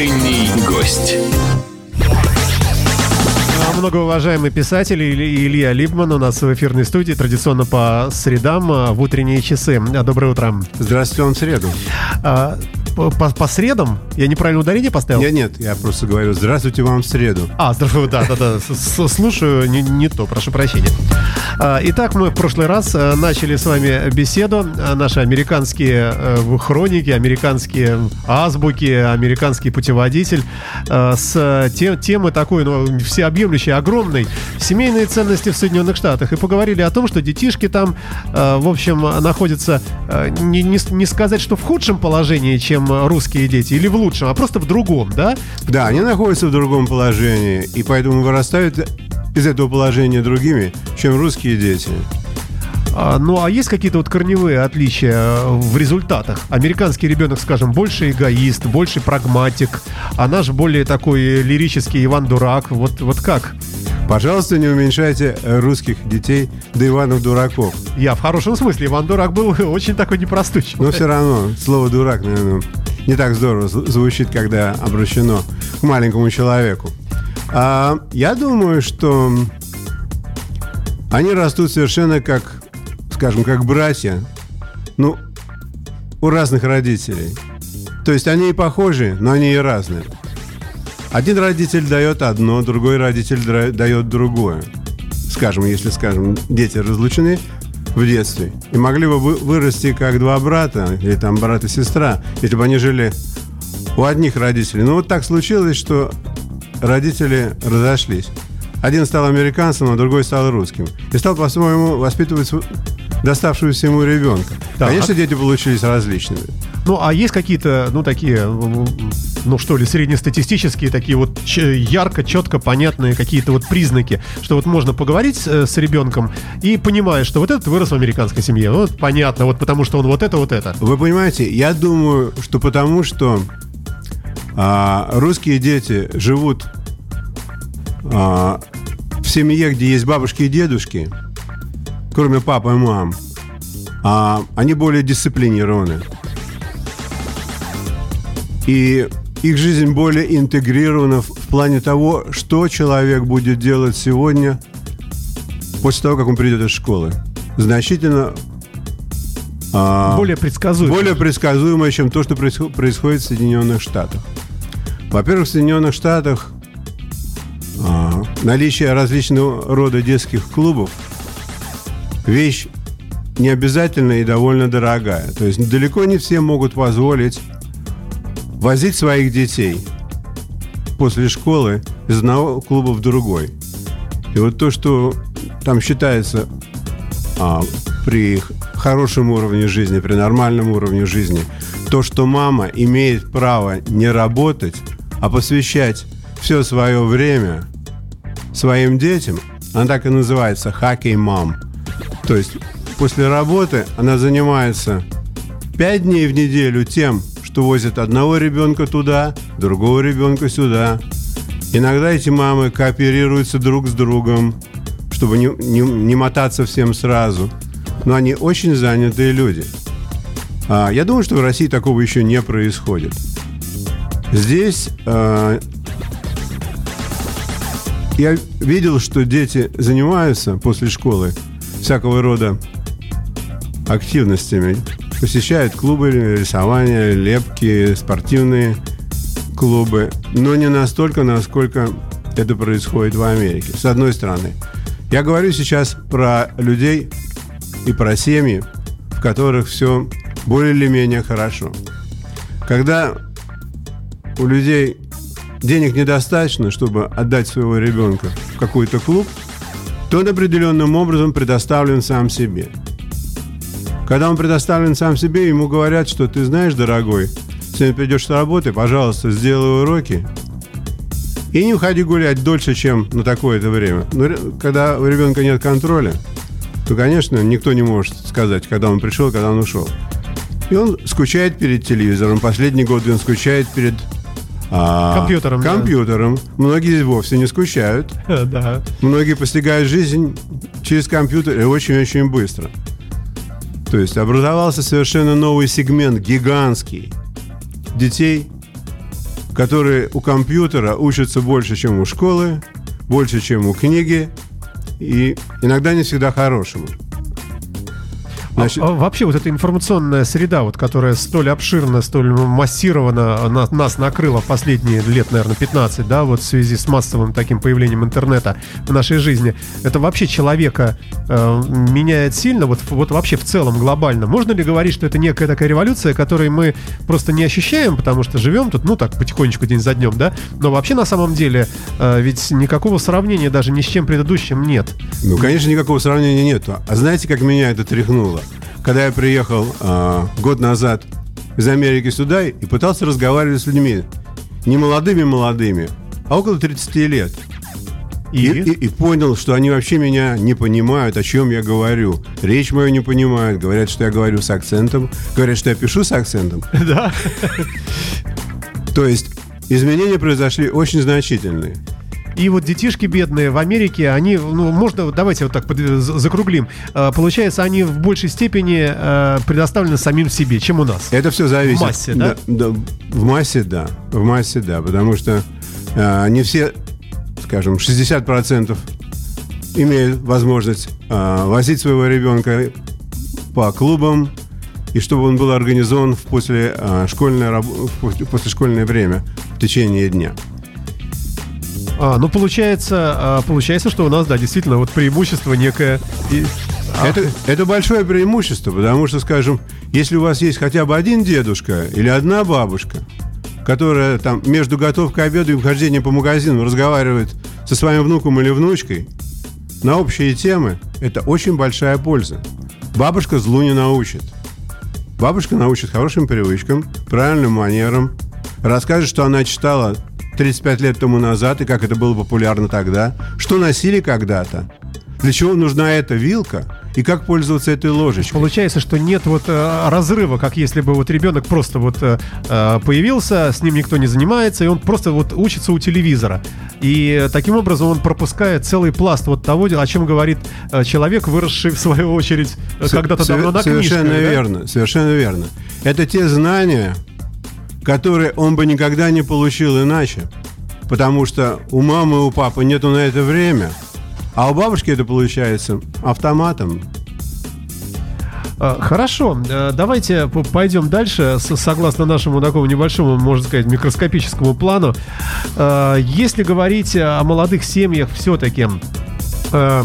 Утренний гость. Многоуважаемый писатель Илья Либман у нас в эфирной студии традиционно по средам а, в утренние часы. А, Доброе утро. Здравствуйте, он в среду. По, по- средам? Я неправильно ударение поставил? Нет, нет, я просто говорю, здравствуйте вам в среду. А, здравствуй, да, да, да, слушаю, не, не то, прошу прощения. А, Итак, мы в прошлый раз а, начали с вами беседу. А, Наши американские э, хроники, американские азбуки, американский путеводитель с те- темы такой, ну, всеобъемлющей, огромной, семейные ценности в Соединенных Штатах. И поговорили о том, что детишки там, в общем, находятся, не, не не сказать, что в худшем положении, чем русские дети, или в лучшем, а просто в другом, да? Да, они находятся в другом положении, и поэтому вырастают из этого положения другими, чем русские дети. А, ну, а есть какие-то вот корневые отличия э, в результатах? Американский ребенок, скажем, больше эгоист, больше прагматик, а наш более такой лирический Иван Дурак. Вот, вот как? Пожалуйста, не уменьшайте русских детей до Иванов дураков. Я в хорошем смысле. Иван Дурак был очень такой непростой человек. Но все равно, слово дурак, наверное, не так здорово зв- звучит, когда обращено к маленькому человеку. А, я думаю, что они растут совершенно как, скажем, как братья, ну, у разных родителей. То есть они и похожи, но они и разные. Один родитель дает одно, другой родитель дает другое. Скажем, если, скажем, дети разлучены в детстве и могли бы вы- вырасти как два брата или там брат и сестра, если бы они жили у одних родителей. Но вот так случилось, что родители разошлись. Один стал американцем, а другой стал русским. И стал по-своему воспитывать доставшегося ему ребенка. Так. Конечно, дети получились различными. Ну, а есть какие-то, ну, такие, ну, что ли, среднестатистические, такие вот ярко, четко понятные какие-то вот признаки, что вот можно поговорить с, э, с ребенком и понимаешь, что вот этот вырос в американской семье. Вот понятно, вот потому что он вот это, вот это. Вы понимаете, я думаю, что потому что а, русские дети живут а, в семье, где есть бабушки и дедушки, кроме папы и мам, а, они более дисциплинированы. И их жизнь более интегрирована в, плане того, что человек будет делать сегодня после того, как он придет из школы. Значительно а, Более предсказуемо. более предсказуемое, чем то, что происхо- происходит в Соединенных Штатах. Во-первых, в Соединенных Штатах а, наличие различного рода детских клубов вещь необязательная и довольно дорогая. То есть далеко не все могут позволить возить своих детей после школы из одного клуба в другой. И вот то, что там считается а, при хорошем уровне жизни, при нормальном уровне жизни, то, что мама имеет право не работать, а посвящать все свое время своим детям, она так и называется «хакей мам». То есть после работы она занимается пять дней в неделю тем, что возит одного ребенка туда, другого ребенка сюда. Иногда эти мамы кооперируются друг с другом, чтобы не, не- не мотаться всем сразу. Но они очень занятые люди. А, я думаю, что в России такого еще не происходит. Здесь а, я видел, что дети занимаются после школы всякого рода активностями. Посещают клубы рисования, лепки, спортивные клубы. Но не настолько, насколько это происходит в Америке. С одной стороны. Я говорю сейчас про людей и про семьи, в которых все более или менее хорошо. Когда у людей денег недостаточно, чтобы отдать своего ребенка в какой-то клуб, то он определенным образом предоставлен сам себе. Когда он предоставлен сам себе, ему говорят, что ты знаешь, дорогой, сегодня придешь с работы, пожалуйста, сделай уроки и не уходи гулять дольше, чем на такое-то время. Но когда у ребенка нет контроля, то, конечно, никто не может сказать, когда он пришел, когда он ушел. И он скучает перед телевизором. Последний год он скучает перед а, Компьютером, да. Компьютером. Многие вовсе не скучают. Да. Многие постигают жизнь через компьютер и очень-очень быстро. То есть образовался совершенно новый сегмент, гигантский, детей, которые у компьютера учатся больше, чем у школы, больше, чем у книги, и иногда не всегда хорошему. Значит... А, а вообще вот эта информационная среда, вот, которая столь обширна, столь массирована, на, нас накрыла в последние лет, наверное, 15, да, вот в связи с массовым таким появлением интернета в нашей жизни, это вообще человека э, меняет сильно, вот, вот вообще в целом глобально. Можно ли говорить, что это некая такая революция, которой мы просто не ощущаем, потому что живем тут, ну так, потихонечку день за днем, да, но вообще на самом деле э, ведь никакого сравнения даже ни с чем предыдущим нет. Ну, конечно, никакого сравнения нет. А знаете, как меня это тряхнуло? Когда я приехал э, год назад из Америки сюда и пытался разговаривать с людьми, не молодыми-молодыми, а около 30 лет. И? И, и, и понял, что они вообще меня не понимают, о чем я говорю. Речь мою не понимают, говорят, что я говорю с акцентом, говорят, что я пишу с акцентом. Да. То есть изменения произошли очень значительные. И вот детишки бедные в Америке, они, ну, можно, давайте вот так закруглим. А, получается, они в большей степени а, предоставлены самим себе, чем у нас. Это все зависит. В массе, да? да, да в массе, да. В массе, да. Потому что э, не все, скажем, 60% имеют возможность э, возить своего ребенка по клубам, и чтобы он был организован в после, э, школьное, в после школьное время в течение дня. А, ну получается, а, получается, что у нас, да, действительно, вот преимущество некое. И... А... Это, это большое преимущество, потому что, скажем, если у вас есть хотя бы один дедушка или одна бабушка, которая там между готовкой обеда и вхождением по магазину разговаривает со своим внуком или внучкой на общие темы, это очень большая польза. Бабушка злу не научит. Бабушка научит хорошим привычкам, правильным манерам, расскажет, что она читала 35 лет тому назад и как это было популярно тогда, что носили когда-то, для чего нужна эта вилка и как пользоваться этой ложечкой. Получается, что нет вот э, разрыва, как если бы вот ребенок просто вот э, э, появился, с ним никто не занимается, и он просто вот учится у телевизора. И таким образом он пропускает целый пласт вот того, о чем говорит э, человек, выросший в свою очередь э, когда-то давно на книжках. Совершенно да? верно, совершенно верно. Это те знания, которые он бы никогда не получил иначе. Потому что у мамы и у папы нету на это время, а у бабушки это получается автоматом. А, хорошо, э, давайте пойдем дальше, согласно нашему такому небольшому, можно сказать, микроскопическому плану. Э, если говорить о молодых семьях, все-таки, э,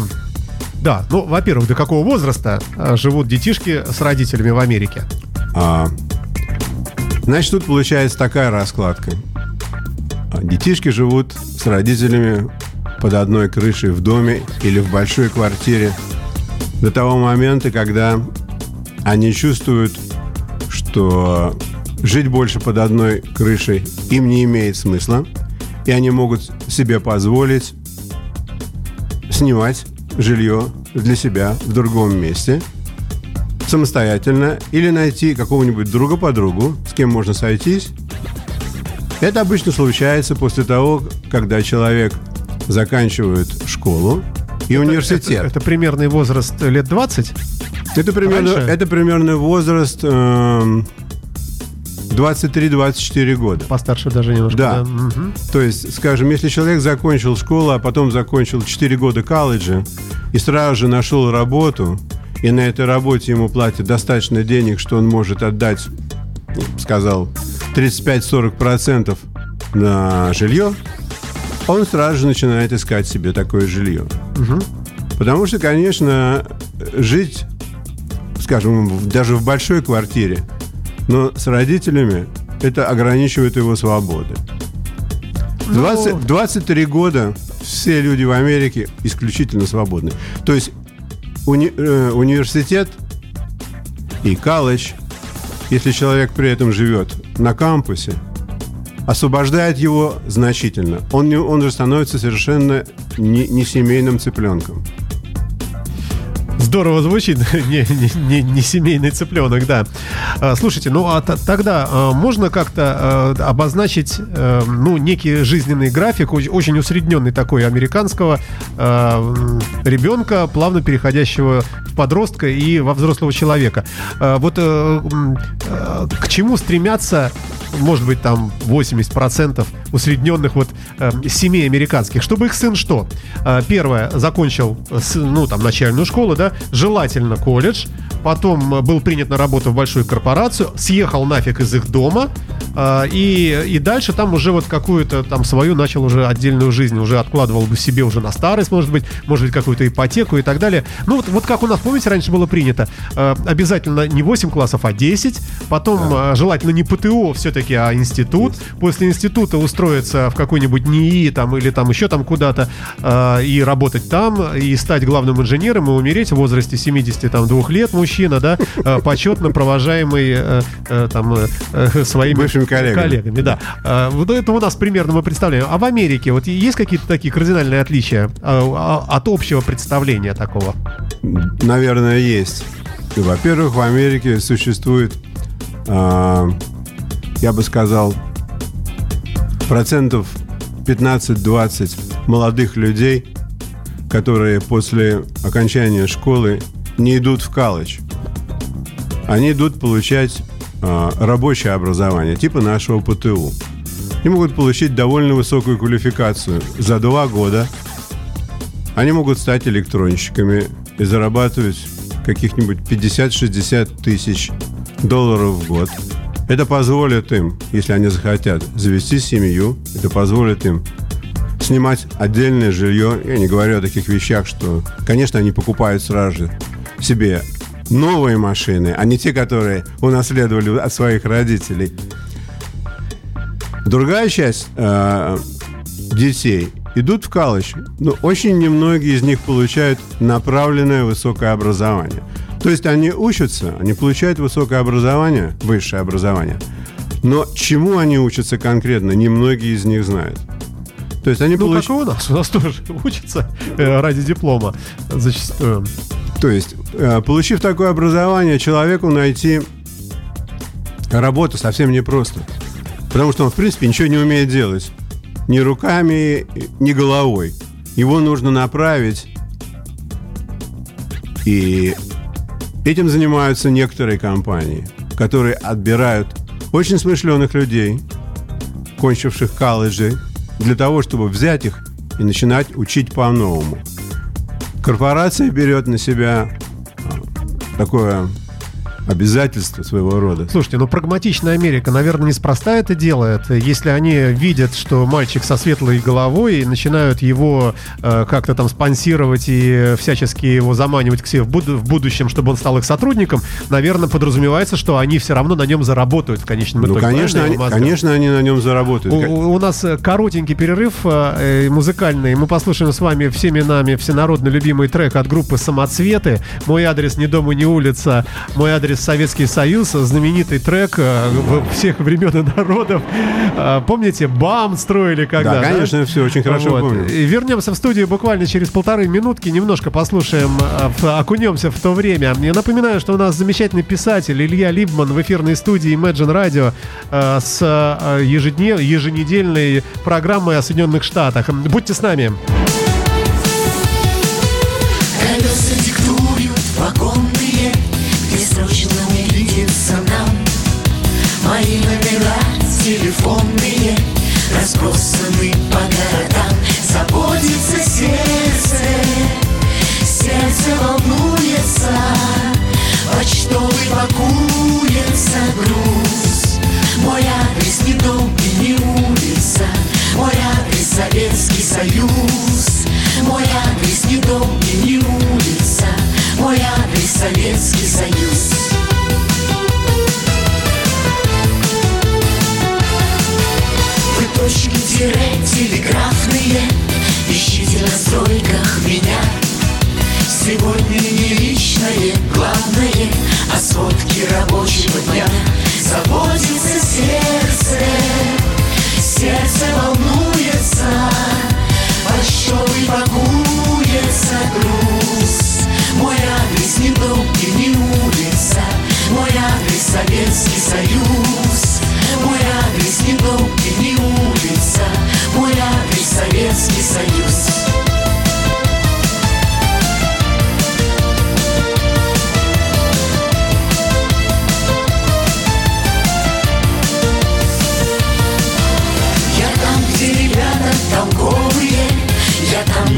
да, ну, во-первых, до какого возраста живут детишки с родителями в Америке? А, Значит, тут получается такая раскладка. Детишки живут с родителями под одной крышей в доме или в большой квартире до того момента, когда они чувствуют, что жить больше под одной крышей им не имеет смысла, и они могут себе позволить снимать жилье для себя в другом месте – самостоятельно или найти какого-нибудь друга-подругу, с кем можно сойтись. Это обычно случается после того, когда человек заканчивает школу и это, университет. Это, это примерный возраст лет 20? Это примерно, это примерный возраст э, эм, 23-24 года. Постарше даже немножко. Да. да. Угу. То есть, скажем, если человек закончил школу, а потом закончил 4 года колледжа и сразу же нашел работу, и на этой работе ему платят достаточно денег, что он может отдать, сказал, 35-40% на жилье, он сразу же начинает искать себе такое жилье. Угу. Потому что, конечно, жить, скажем, даже в большой квартире, но с родителями, это ограничивает его свободы. 20, 23 года все люди в Америке исключительно свободны. То есть уни, э, университет и колледж, если человек при этом живет на кампусе, освобождает его значительно. Он, не, он же становится совершенно не, не семейным цыпленком. Здорово звучит, не, не, не, не семейный цыпленок, да. А, слушайте, ну а тогда а, можно как-то а, обозначить, ну, некий жизненный график, очень усредненный такой американского ребенка, плавно переходящего в подростка и во взрослого человека. Вот к чему стремятся может быть, там 80% усредненных вот э, семей американских, чтобы их сын что? Э, первое, закончил, ну, там, начальную школу, да, желательно колледж, потом был принят на работу в большую корпорацию, съехал нафиг из их дома, э, и, и дальше там уже вот какую-то там свою начал уже отдельную жизнь, уже откладывал бы себе уже на старость, может быть, может быть, какую-то ипотеку и так далее. Ну, вот, вот как у нас, помните, раньше было принято, э, обязательно не 8 классов, а 10, потом да. э, желательно не ПТО все-таки, а институт. После института устроиться в какой-нибудь НИИ там или там еще там куда-то э, и работать там, и стать главным инженером и умереть в возрасте 72 лет мужчина, да, э, почетно провожаемый э, э, там своими Бывшими коллегами. коллегами да. Вот это у нас примерно мы представляем. А в Америке вот есть какие-то такие кардинальные отличия э, от общего представления такого? Наверное, есть. Во-первых, в Америке существует, я бы сказал, процентов 15-20 молодых людей, которые после окончания школы не идут в колледж. Они идут получать э, рабочее образование, типа нашего ПТУ. Они могут получить довольно высокую квалификацию. За два года они могут стать электронщиками и зарабатывать каких-нибудь 50-60 тысяч долларов в год. Это позволит им, если они захотят, завести семью. Это позволит им снимать отдельное жилье. Я не говорю о таких вещах, что, конечно, они покупают сразу же себе новые машины, а не те, которые унаследовали от своих родителей. Другая часть э, детей идут в колледж, но очень немногие из них получают направленное высокое образование. То есть они учатся, они получают высокое образование, высшее образование, но чему они учатся конкретно, немногие из них знают. То есть они ну, получ... как у нас. У нас тоже учатся э, ради диплома зачастую. То есть, э, получив такое образование, человеку найти работу совсем непросто. Потому что он, в принципе, ничего не умеет делать ни руками, ни головой. Его нужно направить. И этим занимаются некоторые компании, которые отбирают очень смышленых людей, кончивших колледжи, для того, чтобы взять их и начинать учить по-новому. Корпорация берет на себя а, такое обязательство своего рода. Слушайте, ну прагматичная Америка, наверное, неспроста это делает. Если они видят, что мальчик со светлой головой, и начинают его э, как-то там спонсировать и всячески его заманивать к себе в, буд- в будущем, чтобы он стал их сотрудником, наверное, подразумевается, что они все равно на нем заработают в конечном ну, итоге. Ну, конечно, они, конечно, они на нем заработают. У, у нас коротенький перерыв э, музыкальный. Мы послушаем с вами всеми нами всенародно любимый трек от группы «Самоцветы». Мой адрес не дома, не улица. Мой адрес Советский Союз, знаменитый трек э, всех времен и народов. Э, помните, БАМ строили когда? Да, конечно, да? все очень хорошо вот. помню. И вернемся в студию буквально через полторы минутки, немножко послушаем, э, окунемся в то время. Я напоминаю, что у нас замечательный писатель Илья Либман в эфирной студии Imagine Radio с ежеднев... еженедельной программой о Соединенных Штатах. Будьте с нами. Мои номера телефонные Разбросаны по городам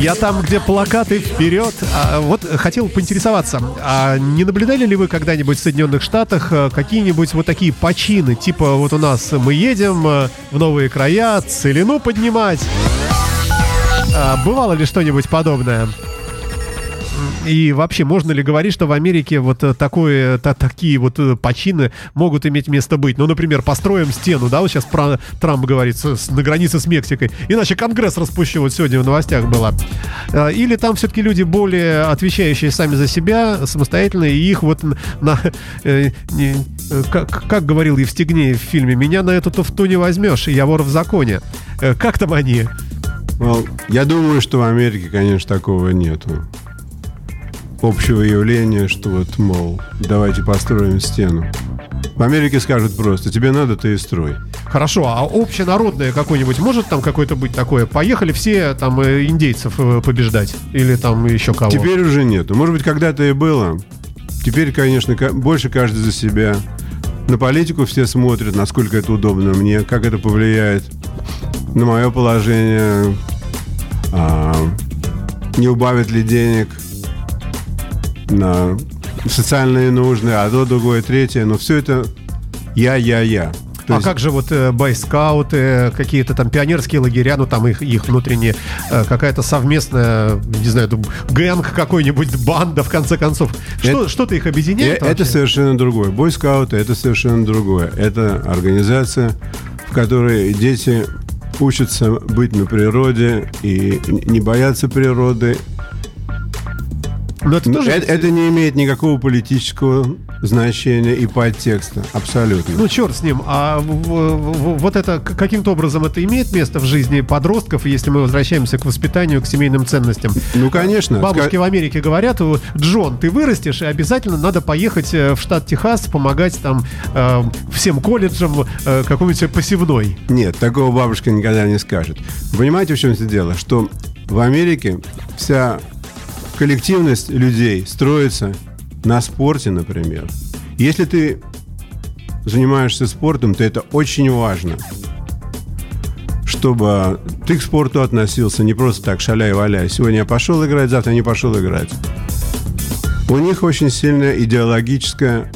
Я там, где плакаты вперед. А, вот хотел поинтересоваться, а не наблюдали ли вы когда-нибудь в Соединенных Штатах э, какие-нибудь вот такие почины? Типа вот у нас мы едем э, в новые края, целину поднимать. А, бывало ли что-нибудь подобное? И вообще, можно ли говорить, что в Америке вот э, такое, та, такие вот э, почины могут иметь место быть? Ну, например, построим стену, да, вот сейчас про Трамп говорит, с, на границе с Мексикой, иначе Конгресс распущу, вот сегодня в новостях было. Э, или там все-таки люди более отвечающие сами за себя, самостоятельные, и их вот на... Э, не, как, как говорил Евстигней в фильме, «Меня на эту туфту не возьмешь, я вор в законе». Э, как там они? Well, я думаю, что в Америке, конечно, такого нету общего явления, что вот, мол, давайте построим стену. В Америке скажут просто, тебе надо, ты и строй. Хорошо, а общенародное какое-нибудь может там какое-то быть такое? Поехали все там э, индейцев э, побеждать? Или там еще кого? Теперь уже нету. Может быть, когда-то и было. Теперь, конечно, больше каждый за себя. На политику все смотрят, насколько это удобно мне, как это повлияет на мое положение, а, не убавит ли денег – на социальные нужды, а то другое, третье. Но все это я, я, я. То а есть... как же вот э, байскауты, какие-то там пионерские лагеря, ну там их, их внутренние, э, какая-то совместная, не знаю, гэнг какой-нибудь, банда, в конце концов. Что, это, что-то их объединяет? Э, это совершенно другое. Бойскауты – это совершенно другое. Это организация, в которой дети учатся быть на природе и не бояться природы, но это, тоже... это, это не имеет никакого политического значения и подтекста. Абсолютно. Ну, черт с ним. А вот это каким-то образом это имеет место в жизни подростков, если мы возвращаемся к воспитанию, к семейным ценностям? Ну, конечно. Бабушки в Америке говорят, Джон, ты вырастешь, и обязательно надо поехать э, в штат Техас, помогать там э, всем колледжам э, какой-нибудь посевной. Нет, такого бабушка никогда не скажет. Понимаете, в чем это дело? Что в Америке вся коллективность людей строится на спорте, например. Если ты занимаешься спортом, то это очень важно, чтобы ты к спорту относился не просто так, шаляй-валяй. Сегодня я пошел играть, завтра не пошел играть. У них очень сильная идеологическая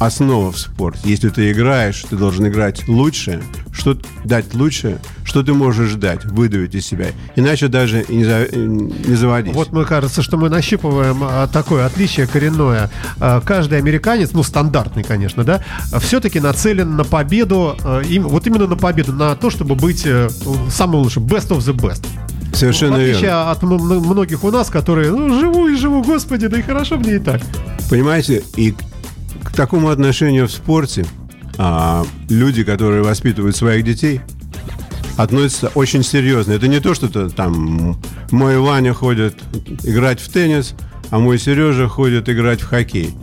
основа в спорте. Если ты играешь, ты должен играть лучше, что дать лучше, что ты можешь дать, выдавить из себя. Иначе даже и не, за, не заводить. Вот мне кажется, что мы нащипываем а, такое отличие коренное. А, каждый американец, ну стандартный, конечно, да, все-таки нацелен на победу, а, вот именно на победу, на то, чтобы быть э, самым лучшим, best of the best. Совершенно В отличие верно. от многих у нас, которые, ну, живу и живу, господи, да и хорошо мне и так. Понимаете, и к такому отношению в спорте а, люди, которые воспитывают своих детей, относятся очень серьезно. Это не то, что -то, там мой Ваня ходит играть в теннис, а мой Сережа ходит играть в хоккей.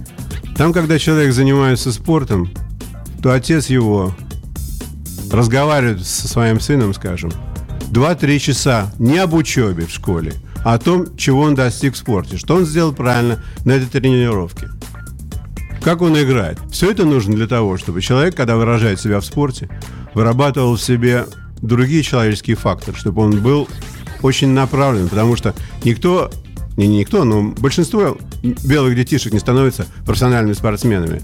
Там, когда человек занимается спортом, то отец его разговаривает со своим сыном, скажем, 2-3 часа не об учебе в школе, а о том, чего он достиг в спорте, что он сделал правильно на этой тренировке как он играет. Все это нужно для того, чтобы человек, когда выражает себя в спорте, вырабатывал в себе другие человеческие факторы, чтобы он был очень направлен, потому что никто, не никто, но большинство белых детишек не становятся профессиональными спортсменами.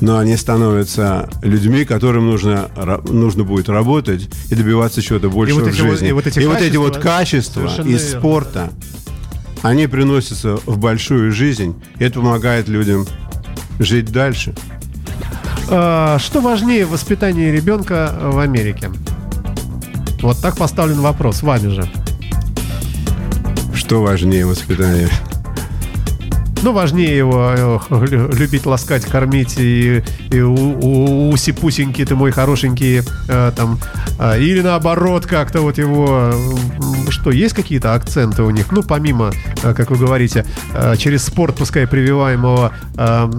Но они становятся людьми, которым нужно, нужно будет работать и добиваться чего-то большего в жизни. и вот эти, и вот эти вот качества из спорта, они приносятся в большую жизнь, и это помогает людям жить дальше. А, что важнее в воспитании ребенка в Америке? Вот так поставлен вопрос, вами же. Что важнее воспитание? Ну, важнее его любить, ласкать, кормить и, и уси-пусенький ты мой хорошенький э, там. Э, или наоборот, как-то вот его... Что, есть какие-то акценты у них? Ну, помимо, э, как вы говорите, э, через спорт, пускай прививаемого э,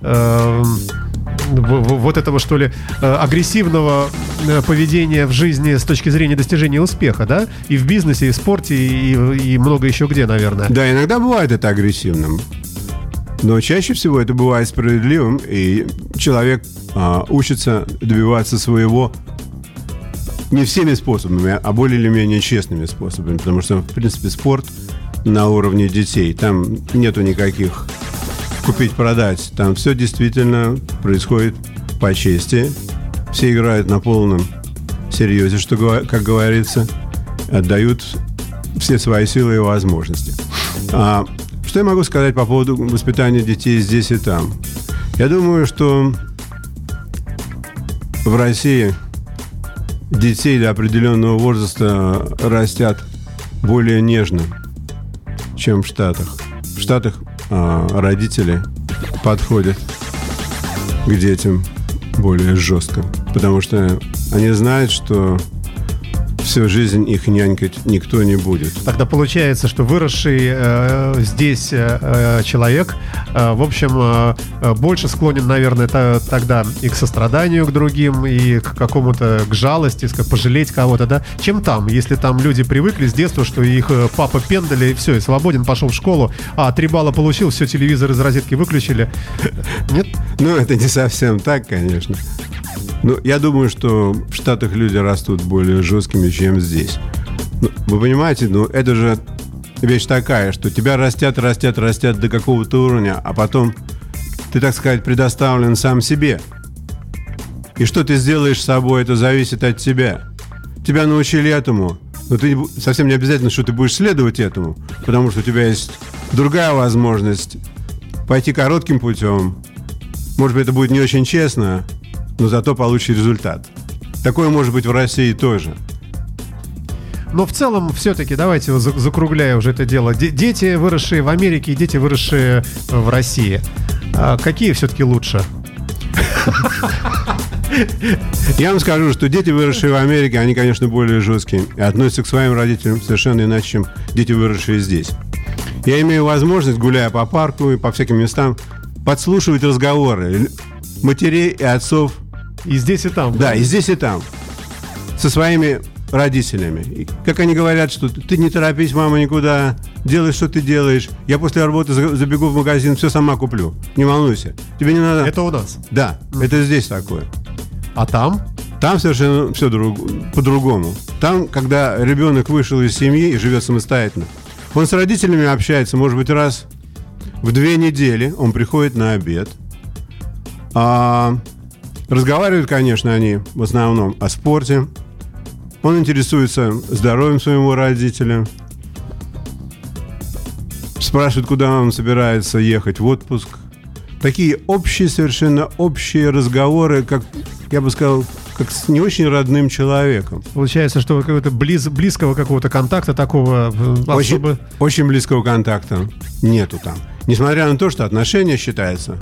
э, вот этого, что ли, э, агрессивного э, поведения в жизни с точки зрения достижения успеха, да? И в бизнесе, и в спорте, и, и много еще где, наверное. Да, иногда бывает это агрессивным. Но чаще всего это бывает справедливым, и человек а, учится добиваться своего не всеми способами, а более или менее честными способами, потому что, в принципе, спорт на уровне детей, там нету никаких купить-продать, там все действительно происходит по чести, все играют на полном серьезе, что, как говорится, отдают все свои силы и возможности. А, что я могу сказать по поводу воспитания детей здесь и там? Я думаю, что в России детей до определенного возраста растят более нежно, чем в Штатах. В Штатах а, родители подходят к детям более жестко, потому что они знают, что всю жизнь их нянькать никто не будет. Тогда получается, что выросший э, здесь э, э человек, э, в общем, э, э, больше склонен, наверное, та, тогда и к состраданию к другим, и к какому-то, к жалости, как пожалеть кого-то, да, чем там, если там люди привыкли с детства, что их э, папа пендали, и все, и свободен, пошел в школу, а три балла получил, все, телевизор из розетки выключили. Нет? Ну, это не совсем так, конечно. Ну, я думаю, что в Штатах люди растут более жесткими, чем здесь. Ну, вы понимаете, ну, это же вещь такая, что тебя растят, растят, растят до какого-то уровня, а потом ты, так сказать, предоставлен сам себе. И что ты сделаешь с собой, это зависит от тебя. Тебя научили этому, но ты совсем не обязательно, что ты будешь следовать этому, потому что у тебя есть другая возможность пойти коротким путем. Может быть, это будет не очень честно, но зато получишь результат. Такое может быть в России тоже. Но в целом, все-таки, давайте закругляя уже это дело. Дети, выросшие в Америке, и дети, выросшие в России. А какие все-таки лучше? Я вам скажу, что дети, выросшие в Америке, они, конечно, более жесткие относятся к своим родителям совершенно иначе, чем дети, выросшие здесь. Я имею возможность, гуляя по парку и по всяким местам, подслушивать разговоры матерей и отцов и здесь, и там. Да, и здесь, и там. Со своими родителями. И как они говорят, что ты не торопись, мама, никуда, делай, что ты делаешь. Я после работы забегу в магазин, все сама куплю. Не волнуйся. Тебе не надо... Это у нас? Да, mm. это здесь такое. А там? Там совершенно все друг... по-другому. Там, когда ребенок вышел из семьи и живет самостоятельно, он с родителями общается, может быть, раз в две недели он приходит на обед. А Разговаривают, конечно, они в основном о спорте. Он интересуется здоровьем своего родителя. Спрашивает, куда он собирается ехать в отпуск. Такие общие, совершенно общие разговоры, как, я бы сказал, как с не очень родным человеком. Получается, что какого-то близ, близкого какого-то контакта такого э, очень, особо... Очень близкого контакта нету там. Несмотря на то, что отношения считаются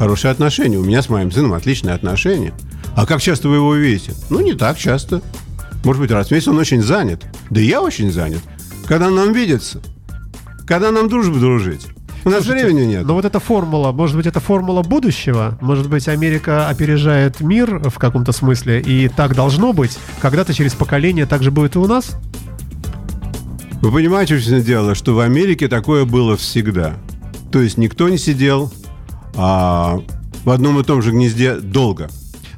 хорошие отношения. У меня с моим сыном отличные отношения. А как часто вы его видите? Ну, не так часто. Может быть, раз в месяц он очень занят. Да и я очень занят. Когда нам видится? Когда нам дружбу дружить? У нас Слушайте, времени нет. Но вот эта формула, может быть, это формула будущего? Может быть, Америка опережает мир в каком-то смысле, и так должно быть? Когда-то через поколение так же будет и у нас? Вы понимаете, что дело, что в Америке такое было всегда. То есть никто не сидел а, в одном и том же гнезде долго.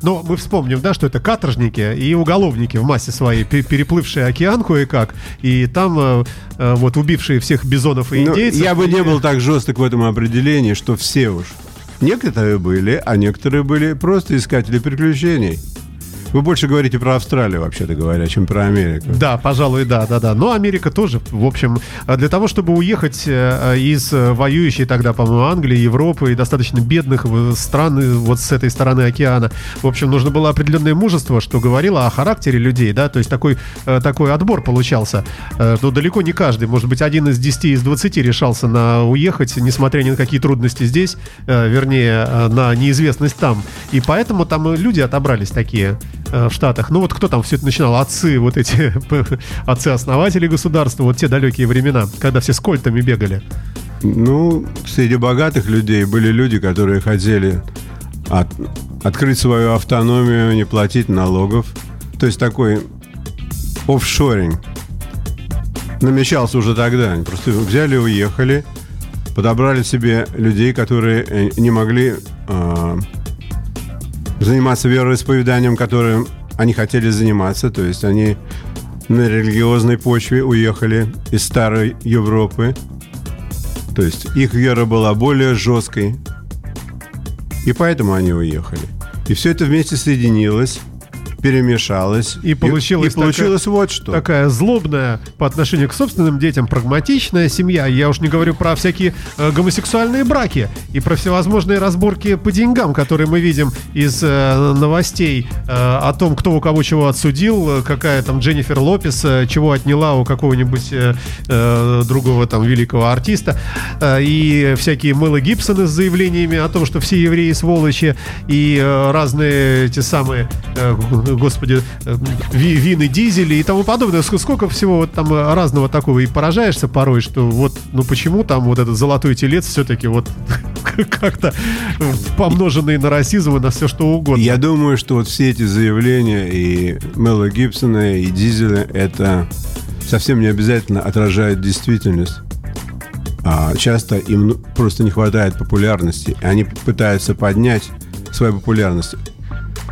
Но мы вспомним, да, что это каторжники и уголовники в массе своей, переплывшие океан кое-как, и там э, э, вот убившие всех бизонов и ну, индейцев. Ну, я бы не был так жесток в этом определении, что все уж. Некоторые были, а некоторые были просто искатели приключений. Вы больше говорите про Австралию, вообще-то говоря, чем про Америку. Да, пожалуй, да, да, да. Но Америка тоже, в общем, для того, чтобы уехать э, из воюющей тогда, по-моему, Англии, Европы и достаточно бедных стран вот с этой стороны океана, в общем, нужно было определенное мужество, что говорило о характере людей, да, то есть такой, э, такой отбор получался. Э, но далеко не каждый, может быть, один из 10 из 20 решался на уехать, несмотря ни на какие трудности здесь, вернее, на неизвестность там. И поэтому там люди отобрались такие. Э, в Штатах. Ну вот кто там все это начинал? Отцы, вот эти отцы-основатели государства, вот те далекие времена, когда все с кольтами бегали. Ну, среди богатых людей были люди, которые хотели от, открыть свою автономию, не платить налогов. То есть такой офшоринг намечался уже тогда. Они просто взяли и уехали, подобрали себе людей, которые э, не могли э, заниматься вероисповеданием, которое они хотели заниматься, то есть они на религиозной почве уехали из старой Европы. То есть их вера была более жесткой, и поэтому они уехали. И все это вместе соединилось перемешалось. И получилось, и, и получилось такая, вот что. Такая злобная по отношению к собственным детям, прагматичная семья. Я уж не говорю про всякие э, гомосексуальные браки и про всевозможные разборки по деньгам, которые мы видим из э, новостей э, о том, кто у кого чего отсудил, какая там Дженнифер Лопес э, чего отняла у какого-нибудь э, э, другого там великого артиста. Э, и всякие Мэлы Гибсоны с заявлениями о том, что все евреи сволочи и э, разные те самые э, господи, э, вины, дизели и тому подобное. Сколько всего вот там разного такого и поражаешься порой, что вот, ну почему там вот этот золотой телец все-таки вот как-то помноженный на расизм и на все что угодно. Я думаю, что вот все эти заявления и Мела Гибсона, и Дизеля, это совсем не обязательно отражает действительность. А часто им ну, просто не хватает популярности. И они пытаются поднять свою популярность.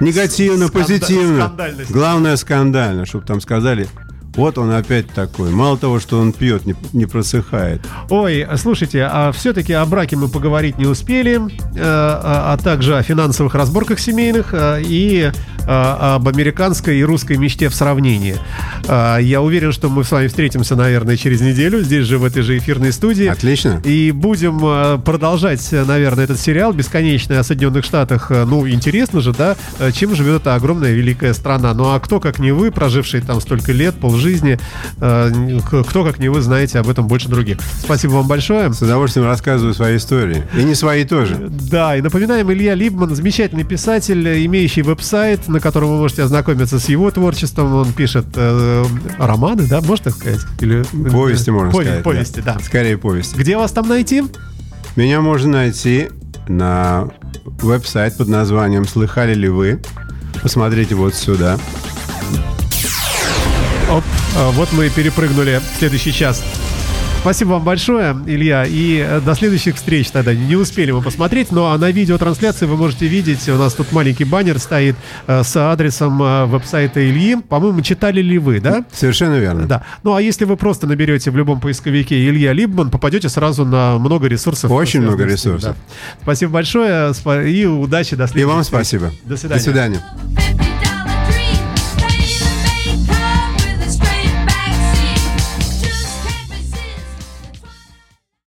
Негативно, Сканда- позитивно. Главное скандально, чтобы там сказали, вот он опять такой. Мало того, что он пьет, не, не просыхает. Ой, слушайте, а все-таки о браке мы поговорить не успели, э, а, а также о финансовых разборках семейных э, и об американской и русской мечте в сравнении. Э, я уверен, что мы с вами встретимся, наверное, через неделю здесь же, в этой же эфирной студии. Отлично. И будем э, продолжать, наверное, этот сериал бесконечный о Соединенных Штатах. Ну, интересно же, да, чем живет эта огромная великая страна. Ну, а кто, как не вы, проживший там столько лет, пол жизни. Э, кто, как не вы, знаете об этом больше других. Спасибо вам большое. С удовольствием рассказываю свои истории. И не свои тоже. Да, и напоминаем, Илья Либман, замечательный писатель, имеющий веб-сайт, на котором вы можете ознакомиться с его творчеством. Он пишет э, романы, да, можно так сказать? Или, повести, можно Пове- сказать. Повести, да. да. Скорее повести. Где вас там найти? Меня можно найти на веб-сайт под названием «Слыхали ли вы?». Посмотрите вот сюда. Оп, а, вот мы и перепрыгнули в следующий час. Спасибо вам большое, Илья, и э, до следующих встреч тогда. Не успели мы посмотреть, но на видеотрансляции вы можете видеть, у нас тут маленький баннер стоит э, с адресом э, веб-сайта Ильи. По-моему, читали ли вы, да? Совершенно верно. Да. Ну, а если вы просто наберете в любом поисковике Илья Либман, попадете сразу на много ресурсов. Очень много ресурсов. Да. Спасибо большое и удачи, до следующих И вам спасибо. До свидания. До свидания.